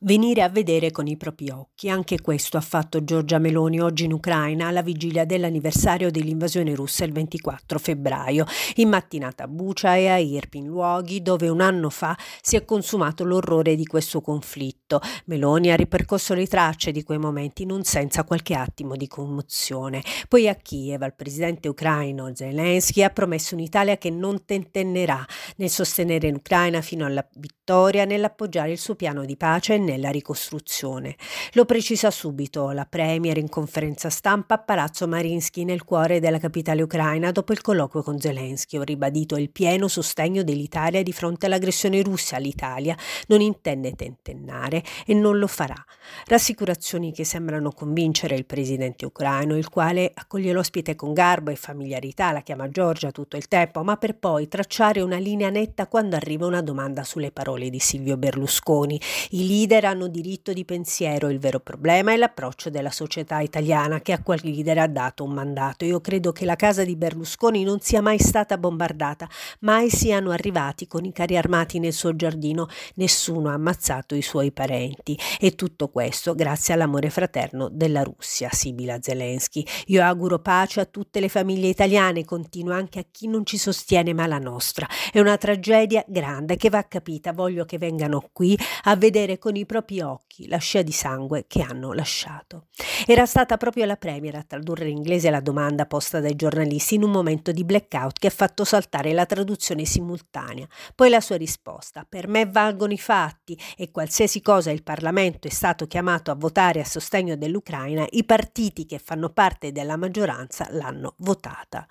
Venire a vedere con i propri occhi. Anche questo ha fatto Giorgia Meloni oggi in Ucraina alla vigilia dell'anniversario dell'invasione russa il 24 febbraio, in mattinata a Bucia e a Irpin, luoghi dove un anno fa si è consumato l'orrore di questo conflitto. Meloni ha ripercorso le tracce di quei momenti non senza qualche attimo di commozione. Poi a Kiev al presidente ucraino Zelensky ha promesso un'Italia che non tentennerà nel sostenere l'Ucraina fino alla vittoria, nell'appoggiare il suo piano di pace e nella ricostruzione. Lo precisa subito la Premier in conferenza stampa a Palazzo Marinsky nel cuore della capitale ucraina dopo il colloquio con Zelensky. Ho ribadito il pieno sostegno dell'Italia di fronte all'aggressione russa. L'Italia non intende tentennare e non lo farà. Rassicurazioni che sembrano convincere il presidente ucraino, il quale accoglie l'ospite con garbo e familiarità, la chiama Giorgia tutto il tempo, ma per poi tracciare una linea netta quando arriva una domanda sulle parole di Silvio Berlusconi. I leader leader hanno diritto di pensiero, il vero problema è l'approccio della società italiana che a quel leader ha dato un mandato. Io credo che la casa di Berlusconi non sia mai stata bombardata, mai siano arrivati con i carri armati nel suo giardino, nessuno ha ammazzato i suoi parenti e tutto questo grazie all'amore fraterno della Russia, sibila Zelensky. Io auguro pace a tutte le famiglie italiane, continua anche a chi non ci sostiene ma la nostra. È una tragedia grande che va capita, voglio che vengano qui a vedere con i propri occhi la scia di sangue che hanno lasciato. Era stata proprio la Premier a tradurre in inglese la domanda posta dai giornalisti in un momento di blackout che ha fatto saltare la traduzione simultanea. Poi la sua risposta: Per me valgono i fatti e qualsiasi cosa il Parlamento è stato chiamato a votare a sostegno dell'Ucraina, i partiti che fanno parte della maggioranza l'hanno votata.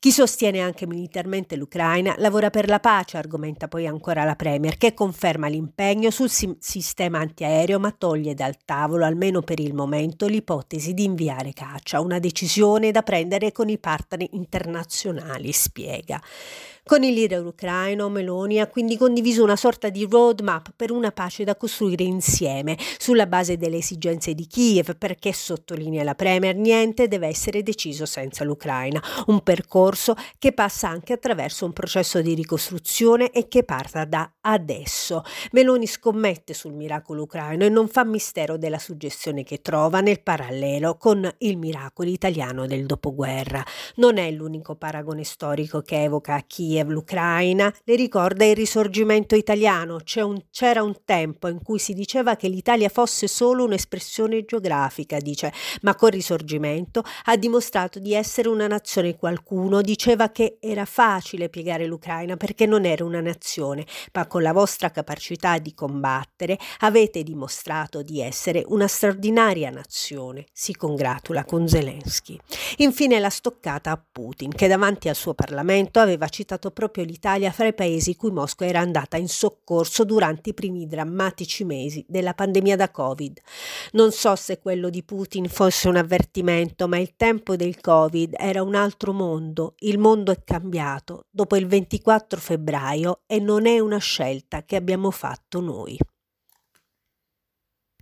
Chi sostiene anche militarmente l'Ucraina lavora per la pace, argomenta poi ancora la Premier, che conferma l'impegno sul sistema sistema antiaereo ma toglie dal tavolo, almeno per il momento, l'ipotesi di inviare caccia, una decisione da prendere con i partner internazionali, spiega. Con il leader ucraino Meloni ha quindi condiviso una sorta di roadmap per una pace da costruire insieme, sulla base delle esigenze di Kiev, perché sottolinea la Premier, niente deve essere deciso senza l'Ucraina, un percorso che passa anche attraverso un processo di ricostruzione e che parta da adesso. Meloni scommette sul miracolo ucraino e non fa mistero della suggestione che trova nel parallelo con il miracolo italiano del dopoguerra. Non è l'unico paragone storico che evoca Kiev Kiev, l'Ucraina, le ricorda il risorgimento italiano. Un, c'era un tempo in cui si diceva che l'Italia fosse solo un'espressione geografica, dice, ma col risorgimento ha dimostrato di essere una nazione. Qualcuno diceva che era facile piegare l'Ucraina perché non era una nazione, ma con la vostra capacità di combattere avete dimostrato di essere una straordinaria nazione. Si congratula con Zelensky. Infine la stoccata a Putin, che davanti al suo Parlamento aveva citato proprio l'Italia fra i paesi cui Mosca era andata in soccorso durante i primi drammatici mesi della pandemia da Covid. Non so se quello di Putin fosse un avvertimento, ma il tempo del Covid era un altro Il mondo è cambiato dopo il 24 febbraio e non è una scelta che abbiamo fatto noi.